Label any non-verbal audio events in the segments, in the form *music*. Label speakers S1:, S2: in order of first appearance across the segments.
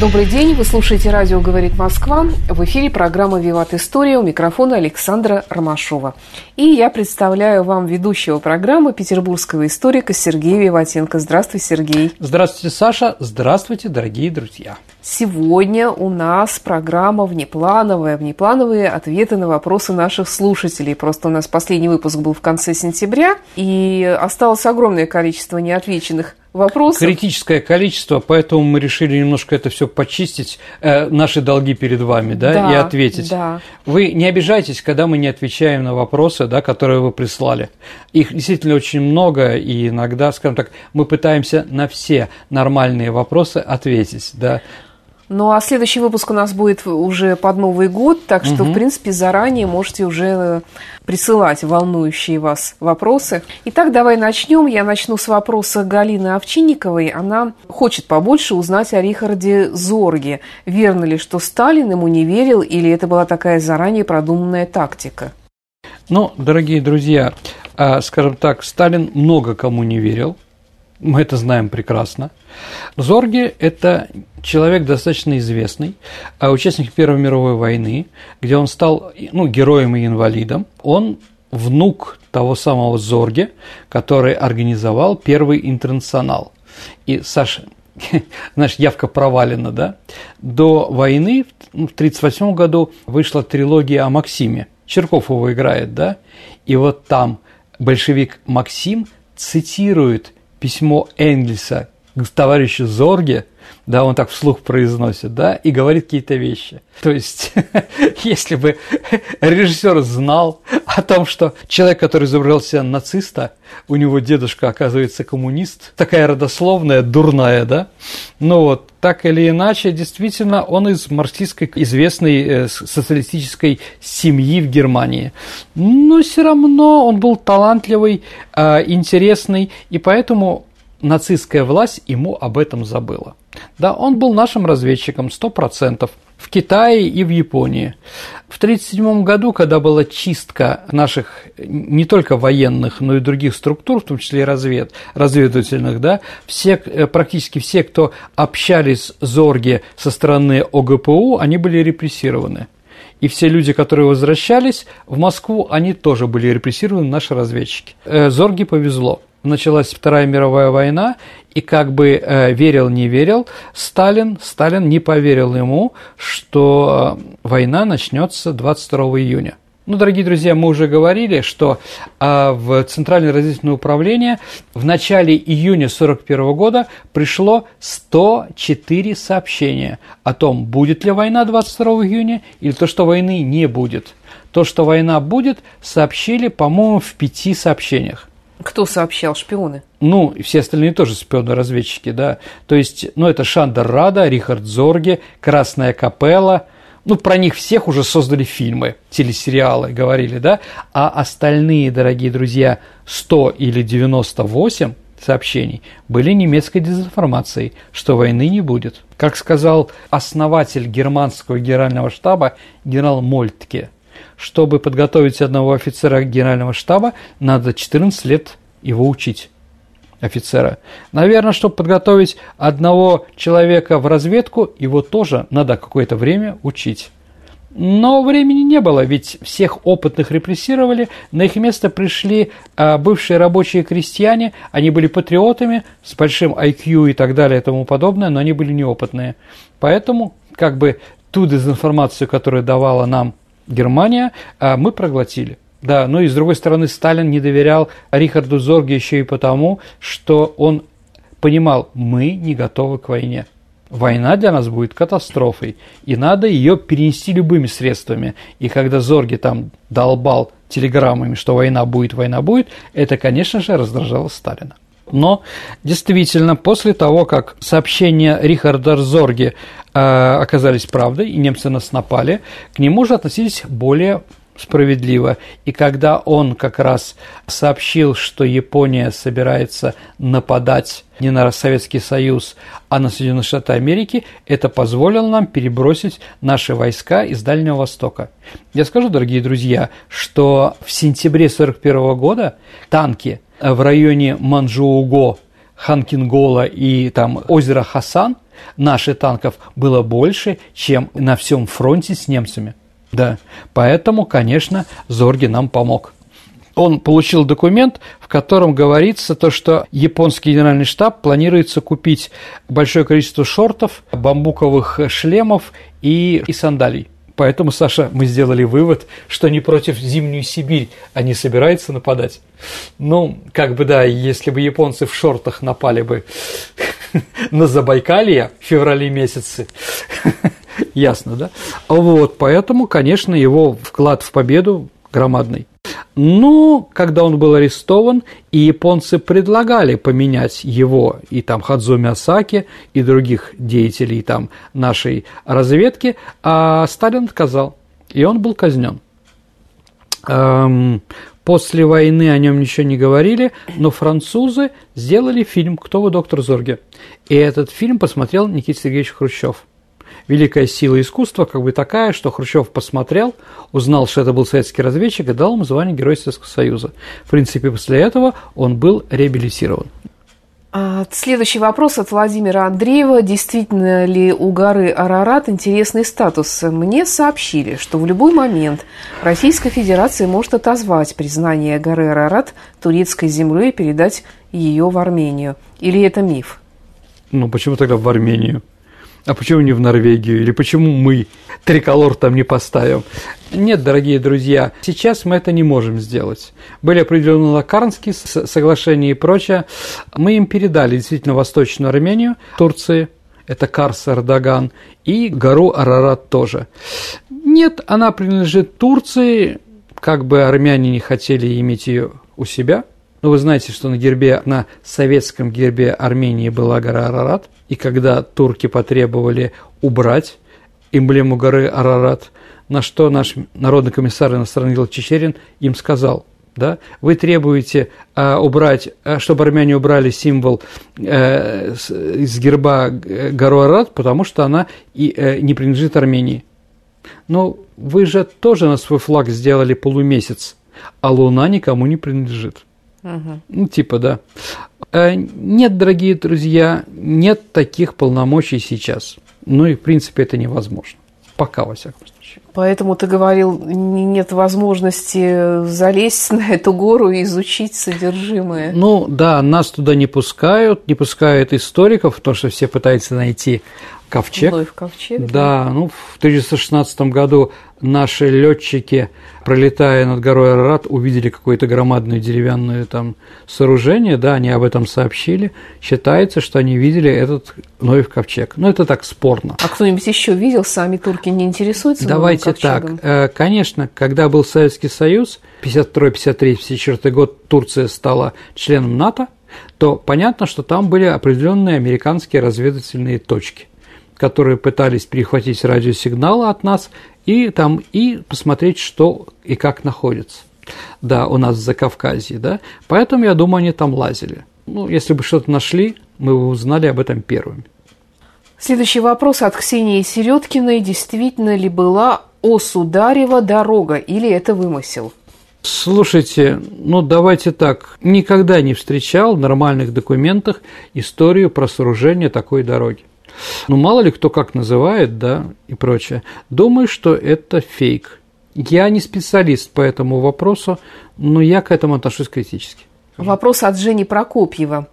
S1: Добрый день, вы слушаете радио «Говорит Москва». В эфире программа «Виват История» у микрофона Александра Ромашова. И я представляю вам ведущего программы петербургского историка Сергея Виватенко. Здравствуй, Сергей.
S2: Здравствуйте, Саша. Здравствуйте, дорогие друзья.
S1: Сегодня у нас программа внеплановая, внеплановые ответы на вопросы наших слушателей. Просто у нас последний выпуск был в конце сентября, и осталось огромное количество неотвеченных вопросов.
S2: Критическое количество, поэтому мы решили немножко это все почистить, э, наши долги перед вами, да,
S1: Да,
S2: и ответить.
S1: да.
S2: Вы не обижайтесь, когда мы не отвечаем на вопросы, да, которые вы прислали. Их действительно очень много, и иногда, скажем так, мы пытаемся на все нормальные вопросы ответить, да.
S1: Ну а следующий выпуск у нас будет уже под Новый год, так что, в принципе, заранее можете уже э, присылать волнующие вас вопросы. Итак, давай начнем. Я начну с вопроса Галины Овчинниковой. Она хочет побольше узнать о Рихарде Зорге. Верно ли, что Сталин ему не верил, или это была такая заранее продуманная тактика?
S2: Ну, дорогие друзья, а, скажем так, Сталин много кому не верил, мы это знаем прекрасно. Зорге – это человек достаточно известный, а участник Первой мировой войны, где он стал ну, героем и инвалидом. Он внук того самого Зорге, который организовал первый интернационал. И, Саша, *laughs* знаешь, явка провалена, да? До войны ну, в 1938 году вышла трилогия о Максиме. Черков его играет, да? И вот там большевик Максим цитирует письмо Энгельса к товарищу Зорге, да, он так вслух произносит, да, и говорит какие-то вещи. То есть, *laughs* если бы режиссер знал о том, что человек, который изображал себя нациста, у него дедушка, оказывается, коммунист, такая родословная, дурная, да, ну вот, так или иначе, действительно, он из марксистской известной э, социалистической семьи в Германии. Но все равно он был талантливый, э, интересный, и поэтому нацистская власть ему об этом забыла. Да, он был нашим разведчиком 100% в Китае и в Японии. В 1937 году, когда была чистка наших не только военных, но и других структур, в том числе и развед, разведывательных, да, все, практически все, кто общались с Зорге со стороны ОГПУ, они были репрессированы. И все люди, которые возвращались в Москву, они тоже были репрессированы, наши разведчики. Зорге повезло началась Вторая мировая война, и как бы э, верил, не верил, Сталин, Сталин не поверил ему, что э, война начнется 22 июня. Ну, дорогие друзья, мы уже говорили, что э, в Центральное разведывательное управление в начале июня 1941 года пришло 104 сообщения о том, будет ли война 22 июня или то, что войны не будет. То, что война будет, сообщили, по-моему, в пяти сообщениях.
S1: Кто сообщал? Шпионы?
S2: Ну, и все остальные тоже шпионы-разведчики, да. То есть, ну, это Шандер Рада, Рихард Зорге, Красная Капелла. Ну, про них всех уже создали фильмы, телесериалы, говорили, да. А остальные, дорогие друзья, 100 или 98 сообщений были немецкой дезинформацией, что войны не будет. Как сказал основатель германского генерального штаба генерал Мольтке – чтобы подготовить одного офицера генерального штаба, надо 14 лет его учить офицера. Наверное, чтобы подготовить одного человека в разведку, его тоже надо какое-то время учить. Но времени не было, ведь всех опытных репрессировали, на их место пришли а, бывшие рабочие крестьяне, они были патриотами с большим IQ и так далее и тому подобное, но они были неопытные. Поэтому как бы ту дезинформацию, которую давала нам Германия, а мы проглотили. Да, ну и с другой стороны, Сталин не доверял Рихарду Зорге еще и потому, что он понимал, мы не готовы к войне. Война для нас будет катастрофой, и надо ее перенести любыми средствами. И когда Зорге там долбал телеграммами, что война будет, война будет, это, конечно же, раздражало Сталина. Но действительно, после того, как сообщения Рихарда Зорги э, оказались правдой, и немцы нас напали, к нему же относились более справедливо. И когда он как раз сообщил, что Япония собирается нападать не на Советский Союз, а на Соединенные Штаты Америки, это позволило нам перебросить наши войска из Дальнего Востока. Я скажу, дорогие друзья, что в сентябре 1941 года танки в районе Манчжоуго, Ханкингола и там озера Хасан наших танков было больше, чем на всем фронте с немцами. Да, поэтому, конечно, Зорги нам помог. Он получил документ, в котором говорится то, что японский генеральный штаб планируется купить большое количество шортов, бамбуковых шлемов и, и сандалий. Поэтому, Саша, мы сделали вывод, что не против Зимнюю Сибирь они собираются нападать. Ну, как бы да, если бы японцы в шортах напали бы *laughs* на Забайкалье в феврале месяце, *laughs* ясно, да? Вот, поэтому, конечно, его вклад в победу громадный. Но когда он был арестован, и японцы предлагали поменять его, и там Хадзуми Асаки, и других деятелей там нашей разведки, а Сталин отказал, и он был казнен. Эм, после войны о нем ничего не говорили, но французы сделали фильм «Кто вы, доктор Зорге?». И этот фильм посмотрел Никита Сергеевич Хрущев великая сила искусства как бы такая, что Хрущев посмотрел, узнал, что это был советский разведчик и дал ему звание Героя Советского Союза. В принципе, после этого он был реабилитирован.
S1: А, следующий вопрос от Владимира Андреева. Действительно ли у горы Арарат интересный статус? Мне сообщили, что в любой момент Российская Федерация может отозвать признание горы Арарат турецкой землей и передать ее в Армению. Или это миф?
S2: Ну, почему тогда в Армению? А почему не в Норвегию, или почему мы триколор там не поставим. Нет, дорогие друзья, сейчас мы это не можем сделать. Были определены Лакарнские соглашения и прочее. Мы им передали действительно Восточную Армению, Турции, это Карс Эрдоган, и гору Арарат тоже. Нет, она принадлежит Турции, как бы армяне не хотели иметь ее у себя – но вы знаете, что на гербе, на советском гербе Армении была гора Арарат, и когда турки потребовали убрать эмблему горы Арарат, на что наш народный комиссар иностранных дел Чечерин им сказал, да, вы требуете э, убрать, э, чтобы армяне убрали символ э, с, из герба э, гору Арарат, потому что она и, э, не принадлежит Армении. Но вы же тоже на свой флаг сделали полумесяц, а луна никому не принадлежит. Ну, типа, да. Э, нет, дорогие друзья, нет таких полномочий сейчас. Ну и, в принципе, это невозможно. Пока, во всяком случае.
S1: Поэтому ты говорил, нет возможности залезть на эту гору и изучить содержимое.
S2: Ну да, нас туда не пускают, не пускают историков, потому что все пытаются найти ковчег.
S1: Вновь ковчег.
S2: Да, да, ну в 1916 году наши летчики, пролетая над горой Арарат, увидели какое-то громадное деревянное там сооружение, да, они об этом сообщили. Считается, что они видели этот Ноев ковчег. Но это так спорно.
S1: А кто-нибудь еще видел? Сами турки не интересуются
S2: Давайте так. Э, конечно, когда был Советский Союз, 52 53 54 год Турция стала членом НАТО, то понятно, что там были определенные американские разведывательные точки – которые пытались перехватить радиосигналы от нас и там и посмотреть, что и как находится. Да, у нас в Закавказье, да. Поэтому, я думаю, они там лазили. Ну, если бы что-то нашли, мы бы узнали об этом первыми.
S1: Следующий вопрос от Ксении Середкиной. Действительно ли была Осударева дорога или это вымысел?
S2: Слушайте, ну давайте так, никогда не встречал в нормальных документах историю про сооружение такой дороги. Ну, мало ли кто как называет, да, и прочее. Думаю, что это фейк. Я не специалист по этому вопросу, но я к этому отношусь критически.
S1: Вопрос от Жени Прокопьева.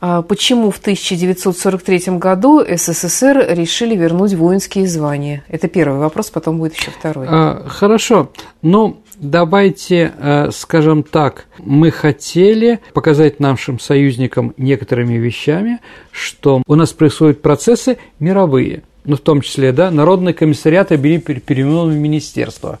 S1: А почему в 1943 году СССР решили вернуть воинские звания? Это первый вопрос, потом будет еще второй.
S2: А, хорошо. Ну, давайте э, скажем так, мы хотели показать нашим союзникам некоторыми вещами, что у нас происходят процессы мировые. ну, в том числе, да, народные комиссариаты были переименованы в министерства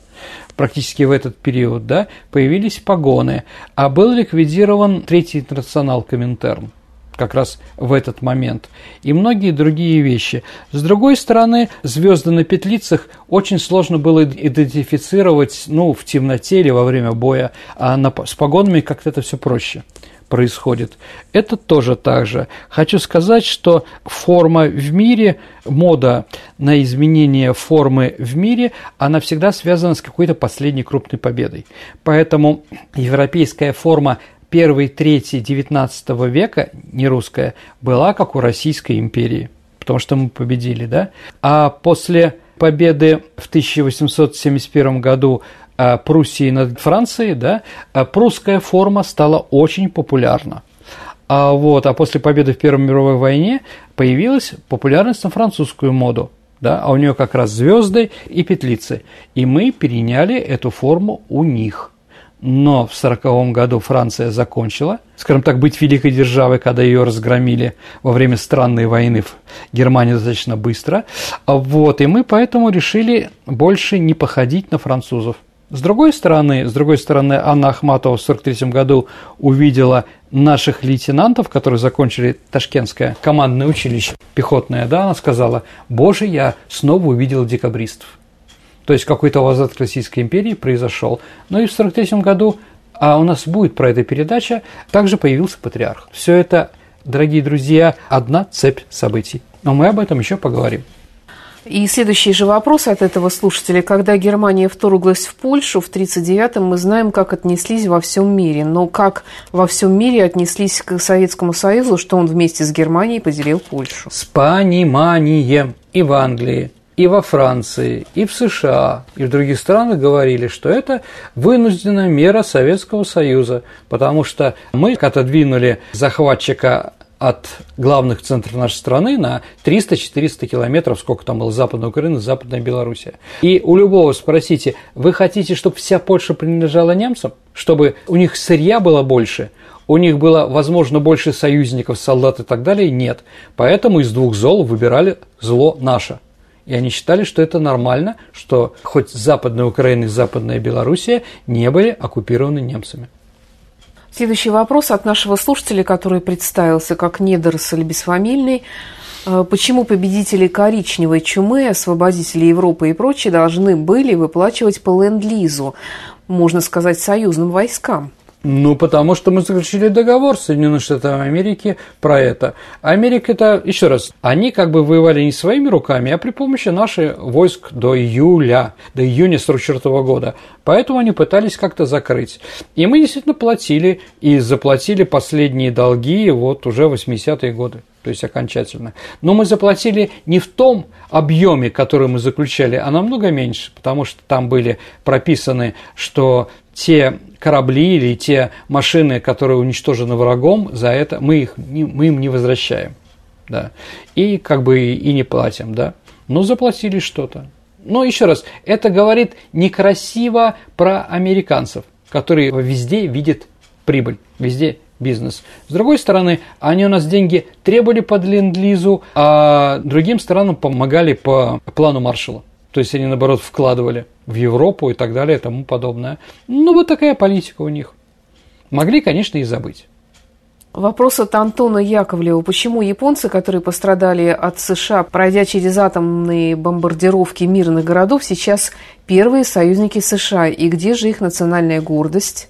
S2: практически в этот период, да, появились погоны, а был ликвидирован Третий интернационал Коминтерн как раз в этот момент, и многие другие вещи. С другой стороны, звезды на петлицах очень сложно было идентифицировать ну, в темноте или во время боя, а на, с погонами как-то это все проще происходит. Это тоже так же. Хочу сказать, что форма в мире, мода на изменение формы в мире, она всегда связана с какой-то последней крупной победой. Поэтому европейская форма первой трети XIX века, не русская, была как у Российской империи, потому что мы победили, да? А после победы в 1871 году а, Пруссии над Францией, да, а, прусская форма стала очень популярна. А, вот, а после победы в Первой мировой войне появилась популярность на французскую моду. Да, а у нее как раз звезды и петлицы. И мы переняли эту форму у них. Но в 1940 году Франция закончила, скажем так, быть великой державой, когда ее разгромили во время странной войны в Германии достаточно быстро. Вот, и мы поэтому решили больше не походить на французов. С другой стороны, с другой стороны, Анна Ахматова в 1943 году увидела наших лейтенантов, которые закончили Ташкентское командное училище пехотное, да, она сказала, боже, я снова увидела декабристов. То есть какой-то возврат к Российской империи произошел. Но ну и в 1943 году, а у нас будет про это передача, также появился патриарх. Все это, дорогие друзья, одна цепь событий. Но мы об этом еще поговорим.
S1: И следующий же вопрос от этого слушателя. Когда Германия вторглась в Польшу в 1939-м, мы знаем, как отнеслись во всем мире. Но как во всем мире отнеслись к Советскому Союзу, что он вместе с Германией поделил Польшу?
S2: С пониманием и в Англии, и во Франции, и в США, и в других странах говорили, что это вынужденная мера Советского Союза, потому что мы отодвинули захватчика от главных центров нашей страны на 300-400 километров, сколько там было Западная Украина, Западная Белоруссия. И у любого спросите, вы хотите, чтобы вся Польша принадлежала немцам? Чтобы у них сырья было больше? У них было, возможно, больше союзников, солдат и так далее? Нет. Поэтому из двух зол выбирали зло наше. И они считали, что это нормально, что хоть Западная Украина и Западная Белоруссия не были оккупированы немцами.
S1: Следующий вопрос от нашего слушателя, который представился как недоросль бесфамильный. Э, почему победители коричневой чумы, освободители Европы и прочие должны были выплачивать по ленд-лизу, можно сказать, союзным войскам?
S2: Ну, потому что мы заключили договор с Соединенными Штатами Америки про это. Америка это, еще раз, они как бы воевали не своими руками, а при помощи наших войск до июля, до июня 44 года. Поэтому они пытались как-то закрыть. И мы действительно платили, и заплатили последние долги вот уже 80-е годы то есть окончательно. Но мы заплатили не в том объеме, который мы заключали, а намного меньше, потому что там были прописаны, что те корабли или те машины, которые уничтожены врагом, за это мы, их, мы им не возвращаем. Да. И как бы и не платим, да. Но заплатили что-то. Но еще раз, это говорит некрасиво про американцев, которые везде видят прибыль, везде бизнес. С другой стороны, они у нас деньги требовали под ленд-лизу, а другим странам помогали по плану Маршала. То есть они, наоборот, вкладывали в Европу и так далее и тому подобное. Ну, вот такая политика у них. Могли, конечно, и забыть.
S1: Вопрос от Антона Яковлева. Почему японцы, которые пострадали от США, пройдя через атомные бомбардировки мирных городов, сейчас первые союзники США? И где же их национальная гордость?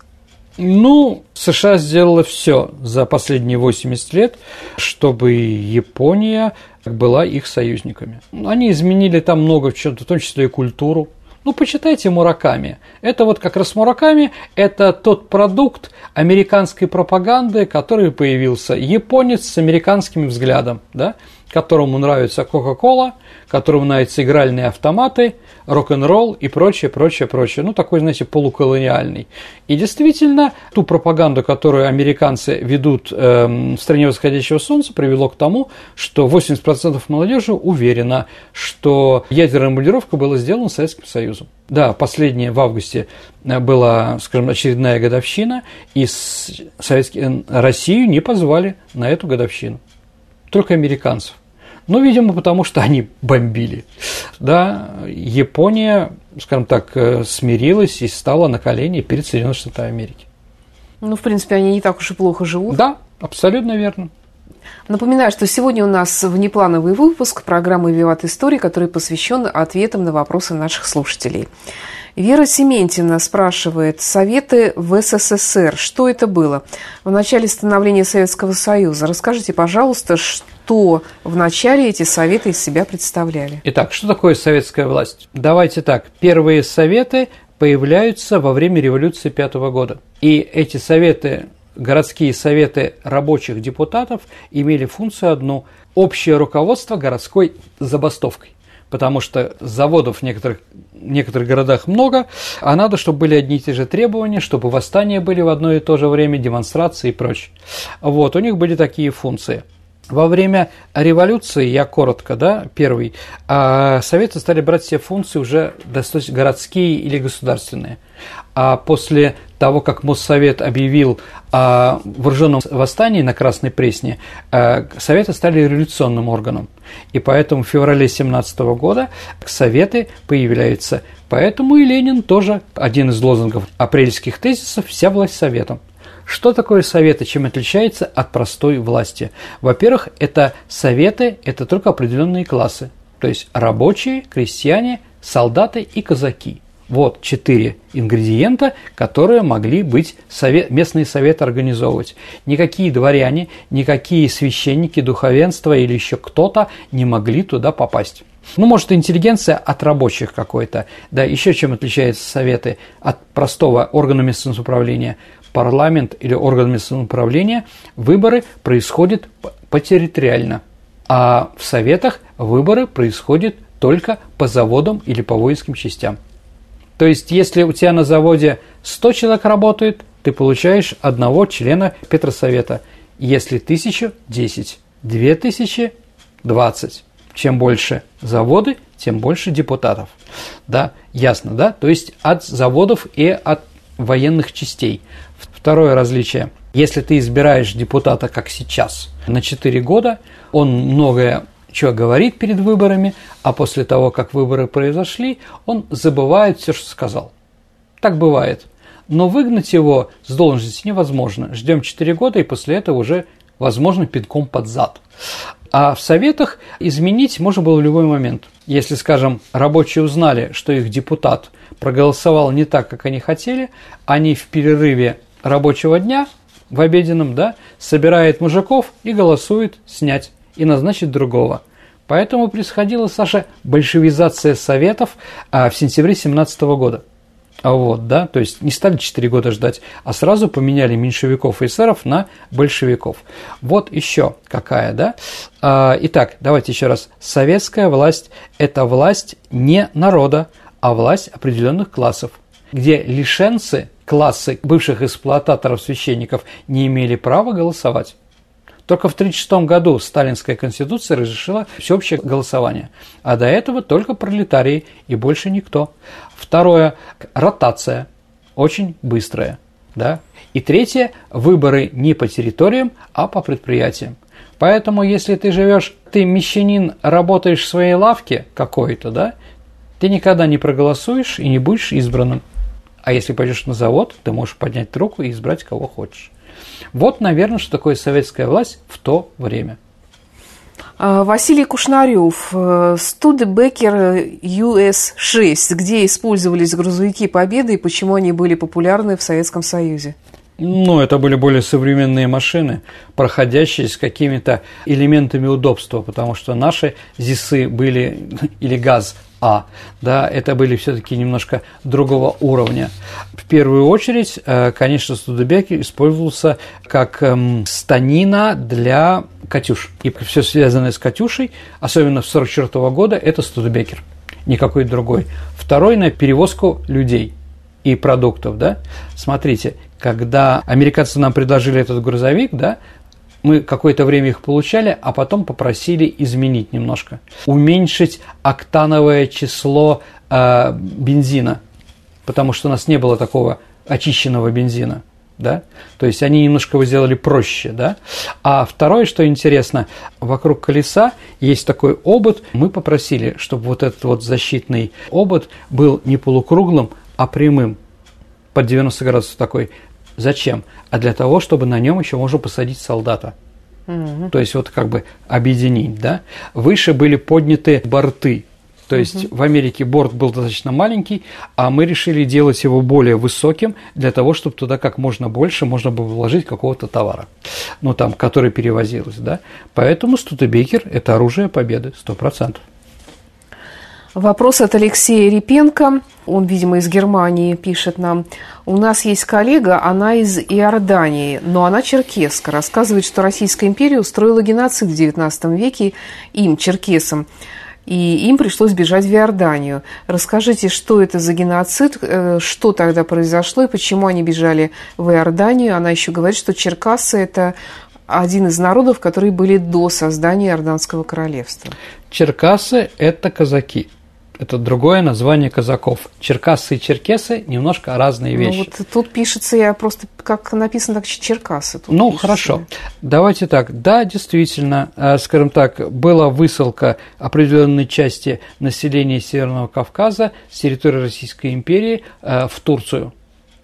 S2: Ну, США сделала все за последние 80 лет, чтобы Япония была их союзниками. Они изменили там много в чем-то, в том числе и культуру. Ну, почитайте Мураками. Это вот как раз Мураками – это тот продукт американской пропаганды, который появился. Японец с американским взглядом, да, которому нравится Кока-Кола, которому нравятся игральные автоматы, рок-н-ролл и прочее, прочее, прочее. Ну, такой, знаете, полуколониальный. И действительно, ту пропаганду, которую американцы ведут э, в стране восходящего солнца, привело к тому, что 80% молодежи уверена, что ядерная бомбардировка была сделана Советским Союзом. Да, последняя в августе э, была, скажем, очередная годовщина, и Советский, Россию не позвали на эту годовщину. Только американцев. Ну, видимо, потому что они бомбили. Да, Япония, скажем так, э, смирилась и стала на колени перед Соединенными Штатами Америки.
S1: Ну, в принципе, они не так уж и плохо живут.
S2: Да, абсолютно верно.
S1: Напоминаю, что сегодня у нас внеплановый выпуск программы «Виват Истории», который посвящен ответам на вопросы наших слушателей. Вера Сементина спрашивает, советы в СССР, что это было? В начале становления Советского Союза. Расскажите, пожалуйста, что в начале эти советы из себя представляли?
S2: Итак, что такое советская власть? Давайте так, первые советы появляются во время революции пятого года. И эти советы городские советы рабочих депутатов имели функцию одну – общее руководство городской забастовкой потому что заводов в некоторых, некоторых городах много, а надо, чтобы были одни и те же требования, чтобы восстания были в одно и то же время, демонстрации и прочее. Вот, у них были такие функции. Во время революции, я коротко, да, первый, а, советы стали брать все функции уже достаточно городские или государственные. А после того, как Моссовет объявил о вооруженном восстании на Красной Пресне, э, Советы стали революционным органом. И поэтому в феврале 17 года Советы появляются. Поэтому и Ленин тоже один из лозунгов апрельских тезисов «Вся власть Советом». Что такое советы, чем отличается от простой власти? Во-первых, это советы, это только определенные классы, то есть рабочие, крестьяне, солдаты и казаки – вот четыре ингредиента, которые могли быть совет, местные советы организовывать. Никакие дворяне, никакие священники, духовенство или еще кто-то не могли туда попасть. Ну, может, интеллигенция от рабочих какой-то. Да, еще чем отличаются советы от простого органа местного самоуправления. Парламент или орган местного самоуправления, выборы происходят потерриториально. А в советах выборы происходят только по заводам или по воинским частям. То есть, если у тебя на заводе 100 человек работает, ты получаешь одного члена Петросовета. Если тысячу – 10, две тысячи – 20. Чем больше заводы, тем больше депутатов. Да, ясно, да? То есть, от заводов и от военных частей. Второе различие. Если ты избираешь депутата, как сейчас, на 4 года, он многое что говорит перед выборами, а после того, как выборы произошли, он забывает все, что сказал. Так бывает. Но выгнать его с должности невозможно. Ждем 4 года, и после этого уже возможно пинком под зад. А в советах изменить можно было в любой момент. Если, скажем, рабочие узнали, что их депутат проголосовал не так, как они хотели, они в перерыве рабочего дня, в обеденном, да, собирает мужиков и голосует снять и назначить другого. Поэтому происходила, Саша, большевизация Советов а, в сентябре 17 года. А вот, да, то есть не стали 4 года ждать, а сразу поменяли меньшевиков и эсеров на большевиков. Вот еще какая, да. А, итак, давайте еще раз. Советская власть – это власть не народа, а власть определенных классов, где лишенцы, классы бывших эксплуататоров священников не имели права голосовать. Только в 1936 году Сталинская конституция разрешила всеобщее голосование, а до этого только пролетарии и больше никто. Второе – ротация, очень быстрая. Да? И третье – выборы не по территориям, а по предприятиям. Поэтому, если ты живешь, ты мещанин, работаешь в своей лавке какой-то, да, ты никогда не проголосуешь и не будешь избранным. А если пойдешь на завод, ты можешь поднять руку и избрать кого хочешь. Вот, наверное, что такое советская власть в то время.
S1: А, Василий Кушнарев, э, Студебекер US-6, где использовались грузовики Победы и почему они были популярны в Советском Союзе?
S2: Ну, это были более современные машины, проходящие с какими-то элементами удобства, потому что наши ЗИСы были, или ГАЗ а, да, это были все-таки немножко другого уровня. В первую очередь, э, конечно, Студебекер использовался как эм, станина для «Катюш». И все связанное с «Катюшей», особенно с 1944 года, это Студебекер, никакой другой. Второй на перевозку людей и продуктов, да. Смотрите, когда американцы нам предложили этот грузовик, да, мы какое-то время их получали, а потом попросили изменить немножко. Уменьшить октановое число э, бензина, потому что у нас не было такого очищенного бензина. да, то есть они немножко его сделали проще, да. А второе, что интересно, вокруг колеса есть такой обод, мы попросили, чтобы вот этот вот защитный обод был не полукруглым, а прямым, под 90 градусов такой. Зачем? А для того, чтобы на нем еще можно посадить солдата. Угу. То есть вот как бы объединить, да. Выше были подняты борты, то есть угу. в Америке борт был достаточно маленький, а мы решили делать его более высоким для того, чтобы туда как можно больше можно было вложить какого-то товара, ну там, который перевозился, да. Поэтому Студебекер – это оружие победы, сто процентов.
S1: Вопрос от Алексея Репенко. Он, видимо, из Германии пишет нам. У нас есть коллега, она из Иордании, но она черкеска. Рассказывает, что Российская империя устроила геноцид в XIX веке им, черкесам и им пришлось бежать в Иорданию. Расскажите, что это за геноцид, э, что тогда произошло и почему они бежали в Иорданию. Она еще говорит, что черкасы – это один из народов, которые были до создания Иорданского королевства.
S2: Черкасы – это казаки – это другое название казаков. Черкасы и черкесы немножко разные ну, вещи. Ну,
S1: вот тут пишется, я просто, как написано, так черкасы. Тут
S2: ну,
S1: пишется.
S2: хорошо. Давайте так. Да, действительно, э, скажем так, была высылка определенной части населения Северного Кавказа с территории Российской империи э, в Турцию.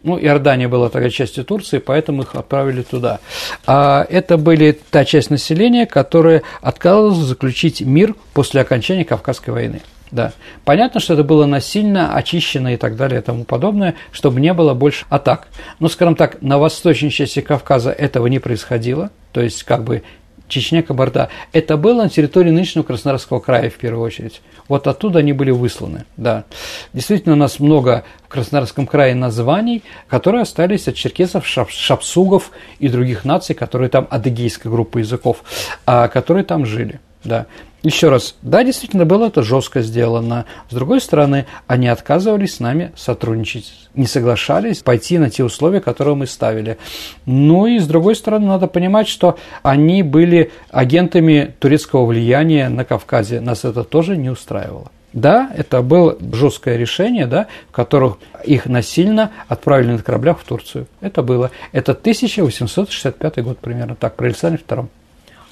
S2: Ну, Иордания была такая частью Турции, поэтому их отправили туда. А это были та часть населения, которая отказывалась заключить мир после окончания Кавказской войны. Да. Понятно, что это было насильно очищено и так далее и тому подобное, чтобы не было больше атак. Но, скажем так, на восточной части Кавказа этого не происходило. То есть, как бы Чечня, Кабарда. Это было на территории нынешнего Краснодарского края в первую очередь. Вот оттуда они были высланы, да. Действительно, у нас много в Краснодарском крае названий, которые остались от черкесов, шапсугов и других наций, которые там, адыгейской группы языков, а, которые там жили, да. Еще раз, да, действительно было это жестко сделано. С другой стороны, они отказывались с нами сотрудничать, не соглашались пойти на те условия, которые мы ставили. Ну и с другой стороны, надо понимать, что они были агентами турецкого влияния на Кавказе. Нас это тоже не устраивало. Да, это было жесткое решение, да, в которых их насильно отправили на кораблях в Турцию. Это было. Это 1865 год примерно, так, при Александре II.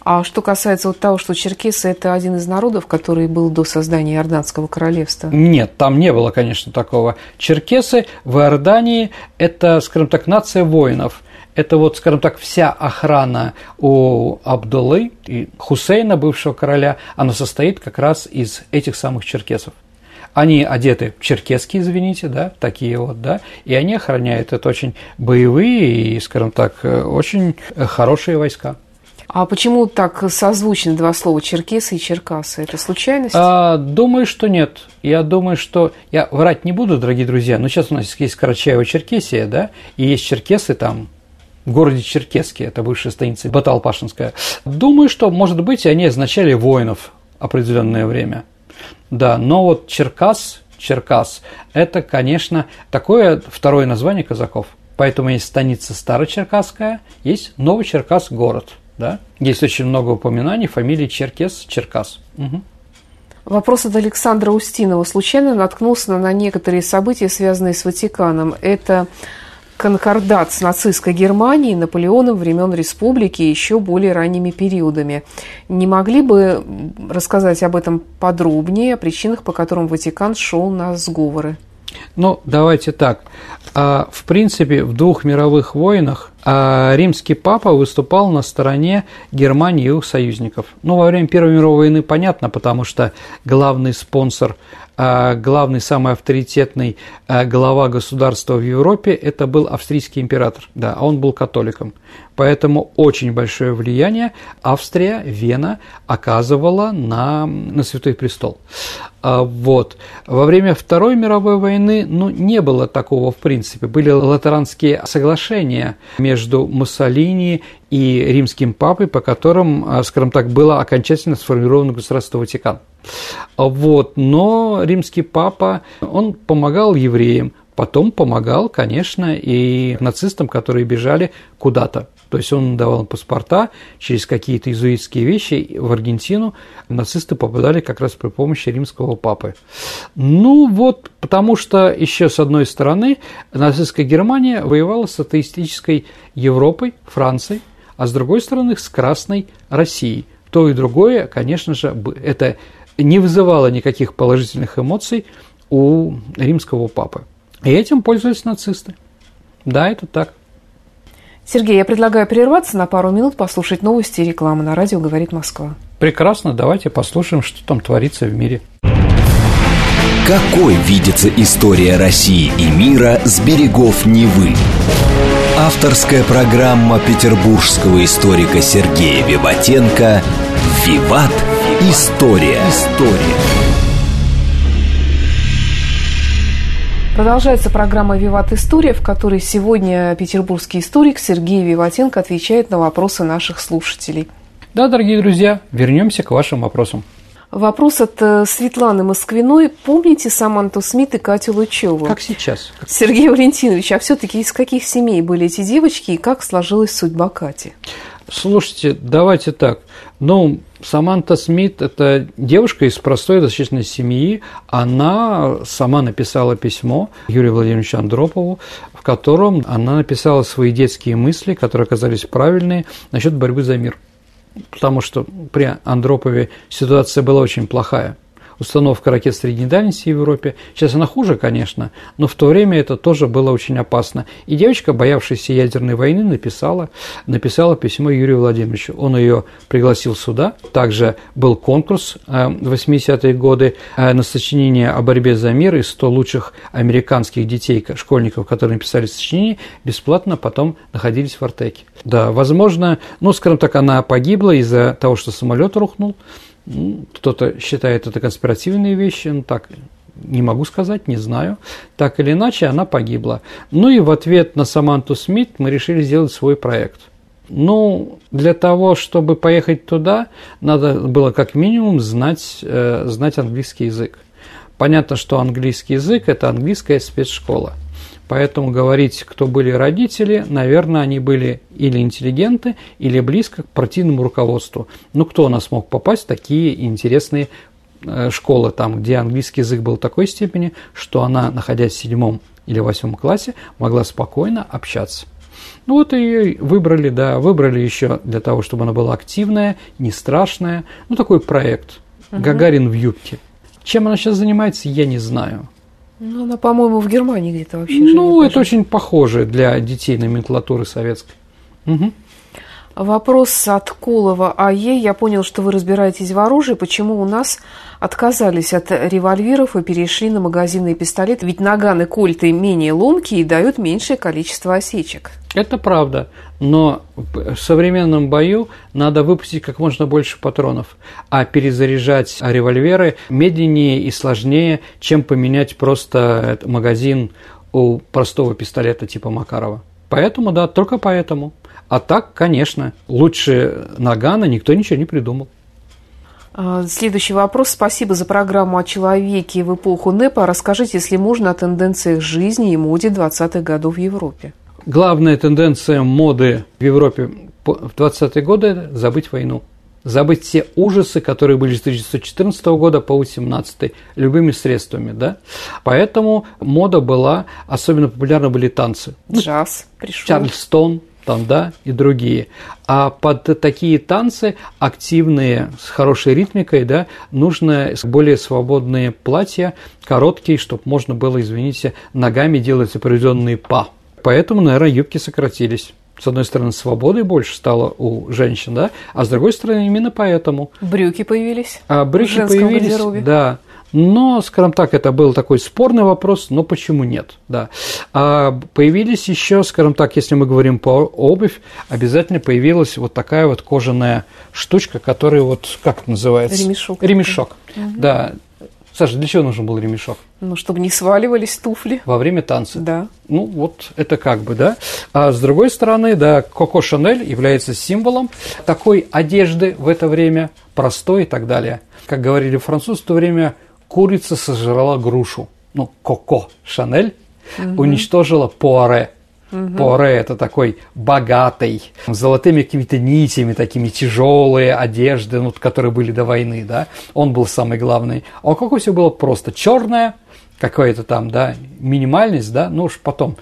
S1: А что касается вот того, что черкесы – это один из народов, который был до создания Иорданского королевства?
S2: Нет, там не было, конечно, такого. Черкесы в Иордании – это, скажем так, нация воинов. Это вот, скажем так, вся охрана у Абдуллы и Хусейна, бывшего короля, она состоит как раз из этих самых черкесов. Они одеты черкесские, извините, да, такие вот, да, и они охраняют это очень боевые и, скажем так, очень хорошие войска.
S1: А почему так созвучны два слова черкесы и черкасы? Это случайность?
S2: А, думаю, что нет. Я думаю, что... Я врать не буду, дорогие друзья, но сейчас у нас есть Карачаево-Черкесия, да, и есть черкесы там, в городе Черкеске, это бывшая станица Баталпашинская. Думаю, что, может быть, они означали воинов определенное время. Да, но вот Черкас, Черкас, это, конечно, такое второе название казаков. Поэтому есть станица Старочеркасская, есть Новочеркас город – да? Есть очень много упоминаний фамилии Черкес, Черкас. Угу.
S1: Вопрос от Александра Устинова. Случайно наткнулся на некоторые события, связанные с Ватиканом. Это конкордат с нацистской Германией, Наполеоном времен республики и еще более ранними периодами. Не могли бы рассказать об этом подробнее, о причинах, по которым Ватикан шел на сговоры?
S2: Ну, давайте так. А, в принципе, в двух мировых войнах а, римский папа выступал на стороне Германии и их союзников. Ну, во время Первой мировой войны понятно, потому что главный спонсор а, главный, самый авторитетный глава государства в Европе – это был австрийский император, да, а он был католиком. Поэтому очень большое влияние Австрия, Вена оказывала на, на Святой Престол. А вот. Во время Второй мировой войны ну, не было такого в принципе. Были латеранские соглашения между Муссолини и римским папой, по которым, а, скажем так, было окончательно сформировано государство Ватикан. Вот. Но римский папа, он помогал евреям, потом помогал, конечно, и нацистам, которые бежали куда-то. То есть он давал паспорта через какие-то иезуитские вещи в Аргентину. Нацисты попадали как раз при помощи римского папы. Ну вот, потому что еще с одной стороны нацистская Германия воевала с атеистической Европой, Францией, а с другой стороны с Красной Россией. То и другое, конечно же, это не вызывало никаких положительных эмоций у римского папы. И этим пользовались нацисты. Да, это так.
S1: Сергей, я предлагаю прерваться на пару минут, послушать новости и рекламу на радио «Говорит Москва».
S2: Прекрасно, давайте послушаем, что там творится в мире.
S3: Какой видится история России и мира с берегов Невы? Авторская программа петербургского историка Сергея Виватенко «Виват. История». История.
S1: Продолжается программа «Виват История», в которой сегодня петербургский историк Сергей Виватенко отвечает на вопросы наших слушателей.
S2: Да, дорогие друзья, вернемся к вашим вопросам.
S1: Вопрос от э, Светланы Москвиной. Помните Саманту Смит и Катю Лучеву?
S2: Как сейчас?
S1: Сергей Валентинович, а все-таки из каких семей были эти девочки и как сложилась судьба Кати?
S2: Слушайте, давайте так. Ну, Саманта Смит – это девушка из простой достаточно семьи. Она сама написала письмо Юрию Владимировичу Андропову, в котором она написала свои детские мысли, которые оказались правильные, насчет борьбы за мир. Потому что при Андропове ситуация была очень плохая установка ракет средней дальности в Европе. Сейчас она хуже, конечно, но в то время это тоже было очень опасно. И девочка, боявшаяся ядерной войны, написала, написала письмо Юрию Владимировичу. Он ее пригласил сюда. Также был конкурс э, в 80-е годы э, на сочинение о борьбе за мир из 100 лучших американских детей, школьников, которые написали сочинение, бесплатно потом находились в Артеке. Да, возможно, ну, скажем так, она погибла из-за того, что самолет рухнул. Ну, кто-то считает это конспиративные вещи, ну так не могу сказать, не знаю. Так или иначе, она погибла. Ну и в ответ на Саманту Смит мы решили сделать свой проект. Ну, для того, чтобы поехать туда, надо было как минимум знать, э, знать английский язык. Понятно, что английский язык – это английская спецшкола. Поэтому говорить, кто были родители, наверное, они были или интеллигенты, или близко к партийному руководству. Ну, кто у нас мог попасть в такие интересные э, школы, там, где английский язык был такой степени, что она, находясь в седьмом или восьмом классе, могла спокойно общаться. Ну вот ее выбрали, да, выбрали еще для того, чтобы она была активная, не страшная. Ну, такой проект. Угу. Гагарин в юбке. Чем она сейчас занимается, я не знаю.
S1: Ну, она, по-моему, в Германии где-то вообще
S2: живет. Ну, это очень похоже для детей номенклатуры советской. Угу.
S1: Вопрос от Колова АЕ. Я понял, что вы разбираетесь в оружии. Почему у нас отказались от револьверов и перешли на магазинные пистолеты? Ведь наганы кольты менее ломкие и дают меньшее количество осечек.
S2: Это правда, но в современном бою надо выпустить как можно больше патронов, а перезаряжать револьверы медленнее и сложнее, чем поменять просто магазин у простого пистолета типа Макарова. Поэтому, да, только поэтому. А так, конечно, лучше Нагана никто ничего не придумал.
S1: А, следующий вопрос. Спасибо за программу о человеке в эпоху НЭПа. Расскажите, если можно, о тенденциях жизни и моде 20-х годов в Европе.
S2: Главная тенденция моды в Европе в 20-е годы – это забыть войну. Забыть все ужасы, которые были с 1914 года по 18 любыми средствами, да. Поэтому мода была, особенно популярны были танцы.
S1: Джаз пришел.
S2: Чарльстон, там, да, и другие. А под такие танцы, активные, с хорошей ритмикой, да, нужно более свободные платья, короткие, чтобы можно было, извините, ногами делать определенные па. Поэтому, наверное, юбки сократились с одной стороны, свободы больше стало у женщин, да, а с другой стороны, именно поэтому.
S1: Брюки появились.
S2: А брюки появились, гардеробе. да. Но, скажем так, это был такой спорный вопрос, но почему нет, да. А появились еще, скажем так, если мы говорим по обувь, обязательно появилась вот такая вот кожаная штучка, которая вот, как это называется?
S1: Ремешок.
S2: Ремешок, угу. да. Саша, для чего нужен был ремешок?
S1: Ну, чтобы не сваливались туфли.
S2: Во время танца?
S1: Да.
S2: Ну, вот это как бы, да. А с другой стороны, да, Коко Шанель является символом такой одежды в это время, простой и так далее. Как говорили французы в то время, курица сожрала грушу. Ну, Коко Шанель угу. уничтожила Пуаре. Угу. Пуаре – это такой богатый, с золотыми какими-то нитями, такими тяжелые одежды, ну, которые были до войны, да. Он был самый главный. А у Коко все было просто черное, какая-то там, да, минимальность, да, ну уж потом,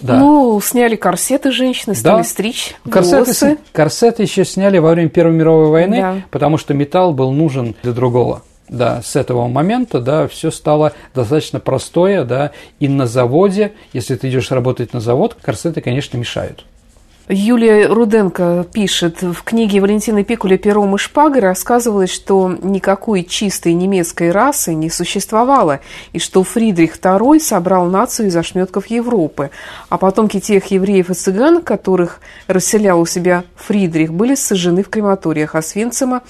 S2: да.
S1: Ну, сняли корсеты женщины, стали да. стричь
S2: корсеты, волосы. Корсеты еще сняли во время Первой мировой войны, да. потому что металл был нужен для другого. Да, с этого момента, да, все стало достаточно простое, да, и на заводе, если ты идешь работать на завод, корсеты, конечно, мешают.
S1: Юлия Руденко пишет, в книге Валентины Пикуля «Пером и шпагой» рассказывалось, что никакой чистой немецкой расы не существовало, и что Фридрих II собрал нацию из ошметков Европы, а потомки тех евреев и цыган, которых расселял у себя Фридрих, были сожжены в крематориях Освенцима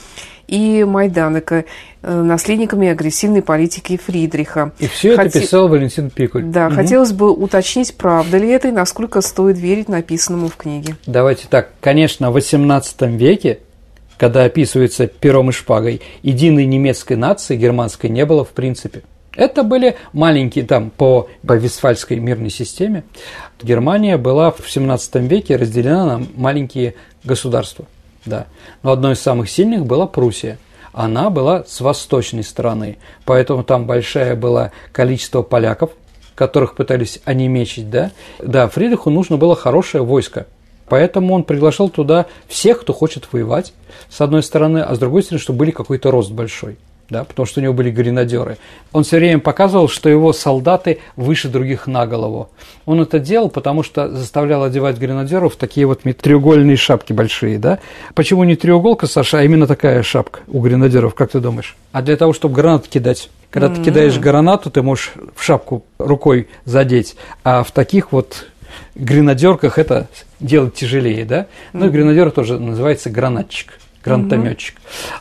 S1: и Майданека, э, наследниками агрессивной политики Фридриха.
S2: И все Хот... это писал Валентин Пикуль.
S1: Да, угу. хотелось бы уточнить, правда ли это и насколько стоит верить написанному в книге.
S2: Давайте так, конечно, в XVIII веке когда описывается пером и шпагой, единой немецкой нации германской не было в принципе. Это были маленькие, там, по, по Вестфальской мирной системе, Германия была в XVII веке разделена на маленькие государства. Да. Но одной из самых сильных была Пруссия. Она была с восточной стороны, поэтому там большое было количество поляков, которых пытались онемечить, да. Да, Фридриху нужно было хорошее войско, Поэтому он приглашал туда всех, кто хочет воевать, с одной стороны, а с другой стороны, чтобы были какой-то рост большой да, потому что у него были гренадеры. Он все время показывал, что его солдаты выше других на голову. Он это делал, потому что заставлял одевать гренадеров в такие вот треугольные шапки большие, да. Почему не треуголка, Саша, а именно такая шапка у гренадеров, как ты думаешь? А для того, чтобы гранату кидать. Когда mm-hmm. ты кидаешь гранату, ты можешь в шапку рукой задеть, а в таких вот гренадерках это делать тяжелее, да. Ну и гренадер тоже называется гранатчик гранатометчик.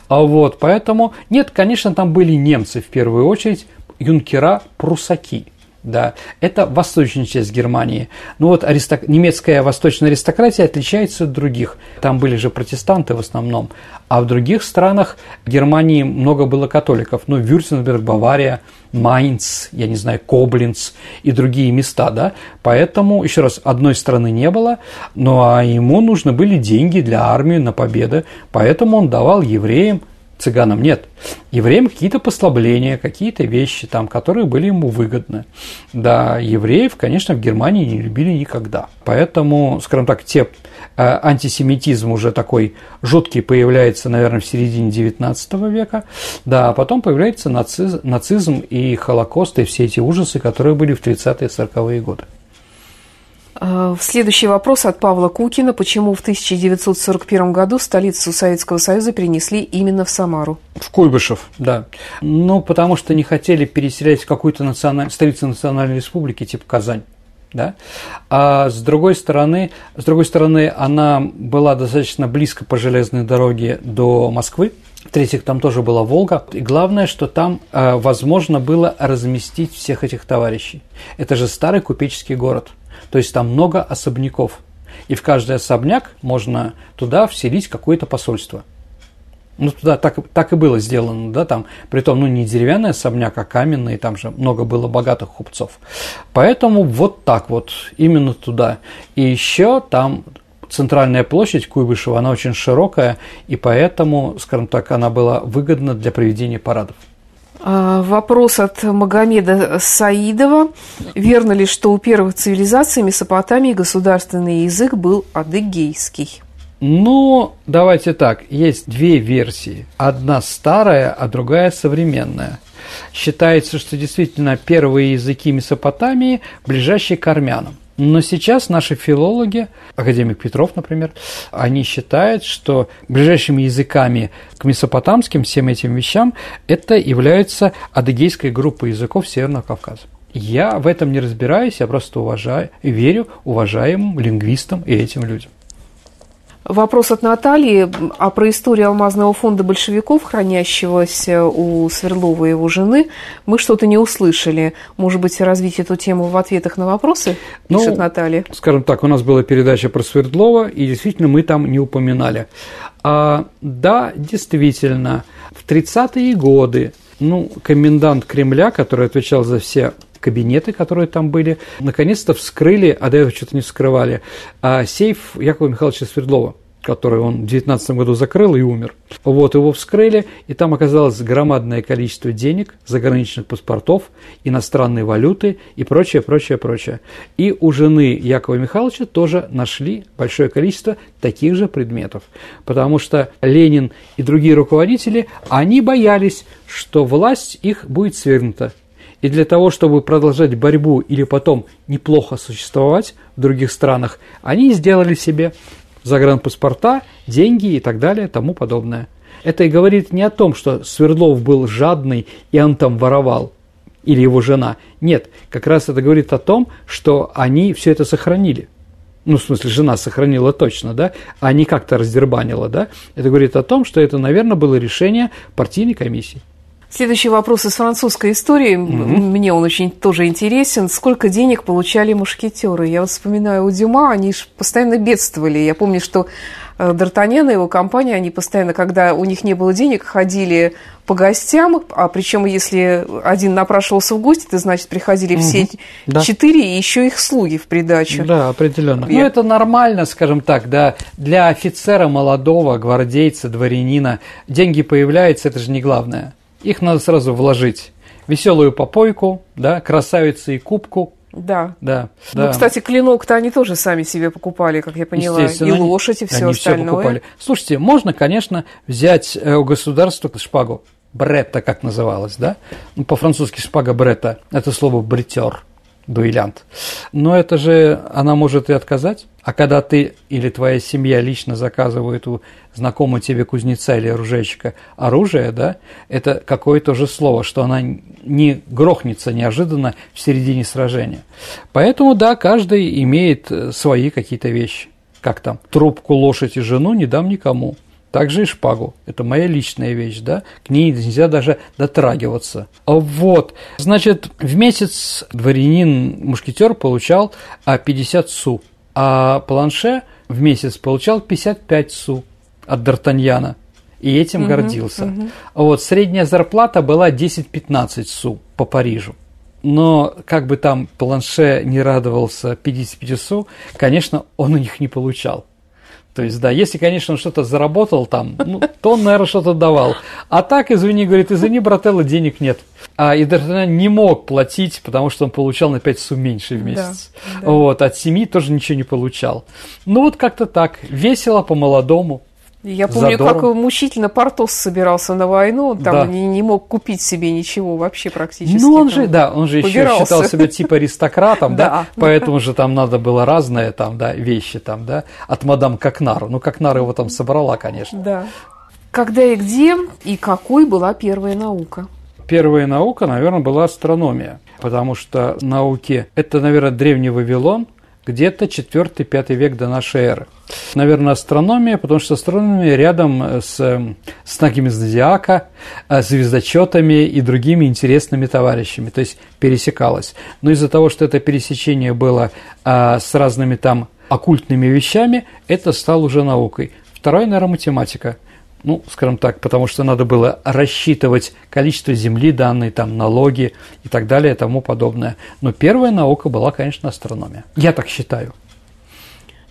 S2: А вот, поэтому, нет, конечно, там были немцы в первую очередь, юнкера, прусаки. Да, это восточная часть Германии. Ну вот аристок... немецкая восточная аристократия отличается от других. Там были же протестанты в основном. А в других странах Германии много было католиков. Ну, Вюртемберг, Бавария, Майнц, я не знаю, Коблинц и другие места, да. Поэтому, еще раз, одной страны не было, ну а ему нужны были деньги для армии на победы. Поэтому он давал евреям цыганам нет. Евреям какие-то послабления, какие-то вещи там, которые были ему выгодны. Да, евреев, конечно, в Германии не любили никогда. Поэтому, скажем так, те э, антисемитизм уже такой жуткий появляется, наверное, в середине XIX века, да, а потом появляется нацизм, нацизм и Холокост, и все эти ужасы, которые были в 30-е 40-е годы.
S1: А, следующий вопрос от Павла Кукина. Почему в 1941 году столицу Советского Союза перенесли именно в Самару?
S2: В Куйбышев, да. Ну, потому что не хотели переселять в какую-то националь... столицу национальной республики, типа Казань. Да? А с другой стороны, с другой стороны, она была достаточно близко по железной дороге до Москвы, в-третьих, там тоже была Волга. И главное, что там э, возможно было разместить всех этих товарищей. Это же старый купеческий город – то есть там много особняков. И в каждый особняк можно туда вселить какое-то посольство. Ну, туда так, так и было сделано, да, там, притом, ну, не деревянный особняк, а каменный, там же много было богатых купцов. Поэтому вот так вот, именно туда. И еще там центральная площадь Куйбышева, она очень широкая, и поэтому, скажем так, она была выгодна для проведения парадов.
S1: А, вопрос от Магомеда Саидова. Верно ли, что у первых цивилизаций Месопотамии государственный язык был адыгейский?
S2: Ну, давайте так, есть две версии. Одна старая, а другая современная. Считается, что действительно первые языки Месопотамии ближайшие к армянам. Но сейчас наши филологи, академик Петров, например, они считают, что ближайшими языками к месопотамским всем этим вещам это является адыгейская группа языков Северного Кавказа. Я в этом не разбираюсь, я просто уважаю, верю уважаемым лингвистам и этим людям.
S1: Вопрос от Натальи. А про историю алмазного фонда большевиков, хранящегося у Сверлова и его жены, мы что-то не услышали. Может быть, развить эту тему в ответах на вопросы, пишет ну, Наталья?
S2: Скажем так, у нас была передача про Свердлова, и действительно мы там не упоминали. А, да, действительно, в 30-е годы ну, комендант Кремля, который отвечал за все кабинеты, которые там были, наконец-то вскрыли, а до этого что-то не вскрывали, а сейф Якова Михайловича Свердлова который он в 19 году закрыл и умер. Вот его вскрыли, и там оказалось громадное количество денег, заграничных паспортов, иностранной валюты и прочее, прочее, прочее. И у жены Якова Михайловича тоже нашли большое количество таких же предметов, потому что Ленин и другие руководители, они боялись, что власть их будет свергнута. И для того, чтобы продолжать борьбу или потом неплохо существовать в других странах, они сделали себе загранпаспорта, деньги и так далее, тому подобное. Это и говорит не о том, что Свердлов был жадный и он там воровал, или его жена. Нет, как раз это говорит о том, что они все это сохранили. Ну, в смысле, жена сохранила точно, да, а не как-то раздербанила, да. Это говорит о том, что это, наверное, было решение партийной комиссии.
S1: Следующий вопрос из французской истории. Угу. Мне он очень тоже интересен. Сколько денег получали мушкетеры? Я вот вспоминаю у Дюма, они же постоянно бедствовали. Я помню, что э, Д'Артаньян и его компания, они постоянно, когда у них не было денег, ходили по гостям, а причем если один напрашивался в гости, то значит приходили все угу. четыре и еще их слуги в придачу.
S2: Да, определенно. Я... Ну это нормально, скажем так, да, для офицера молодого, гвардейца, дворянина деньги появляются, это же не главное их надо сразу вложить. Веселую попойку, да, красавицу и кубку,
S1: да.
S2: Да.
S1: Ну, да. кстати, клинок-то они тоже сами себе покупали, как я поняла, и лошадь, и все
S2: они
S1: остальное.
S2: Все покупали. Слушайте, можно, конечно, взять э, у государства шпагу. Бретта, как называлась, да? Ну, по-французски шпага Бретта – это слово бритер дуэлянт. Но это же она может и отказать. А когда ты или твоя семья лично заказывает у знакомого тебе кузнеца или оружейщика оружие, да, это какое-то же слово, что она не грохнется неожиданно в середине сражения. Поэтому, да, каждый имеет свои какие-то вещи. Как там, трубку, лошадь и жену не дам никому. Также и шпагу. Это моя личная вещь, да? К ней нельзя даже дотрагиваться. Вот. Значит, в месяц дворянин-мушкетер получал 50 су, а планше в месяц получал 55 су от Д'Артаньяна. И этим угу, гордился. Угу. Вот, средняя зарплата была 10-15 су по Парижу но как бы там Планше не радовался 55 су, конечно, он у них не получал. То есть, да, если, конечно, он что-то заработал там, ну, то он, наверное, что-то давал. А так, извини, говорит, извини, брателло, денег нет. А и Д'Артаньян не мог платить, потому что он получал на 5 сумм меньше в месяц. Да, да. Вот, от семьи тоже ничего не получал. Ну, вот как-то так, весело, по-молодому.
S1: Я помню, Задором. как мучительно Портос собирался на войну, он там да. не, не мог купить себе ничего вообще практически.
S2: Ну, он же, да, он же еще считал себя *laughs* типа аристократом, да, поэтому же там надо было разные там, да, вещи там, да, от мадам Кокнар. Ну, Кокнар его там собрала, конечно.
S1: Да. Когда и где, и какой была первая наука?
S2: Первая наука, наверное, была астрономия, потому что науки – это, наверное, древний Вавилон, где-то 4-5 век до нашей эры. Наверное, астрономия, потому что астрономия рядом с, знаками зодиака, э, звездочетами и другими интересными товарищами, то есть пересекалась. Но из-за того, что это пересечение было а, с разными там оккультными вещами, это стало уже наукой. Второе, наверное, математика – ну, скажем так, потому что надо было рассчитывать количество земли данной, там, налоги и так далее и тому подобное. Но первая наука была, конечно, астрономия. Я так считаю.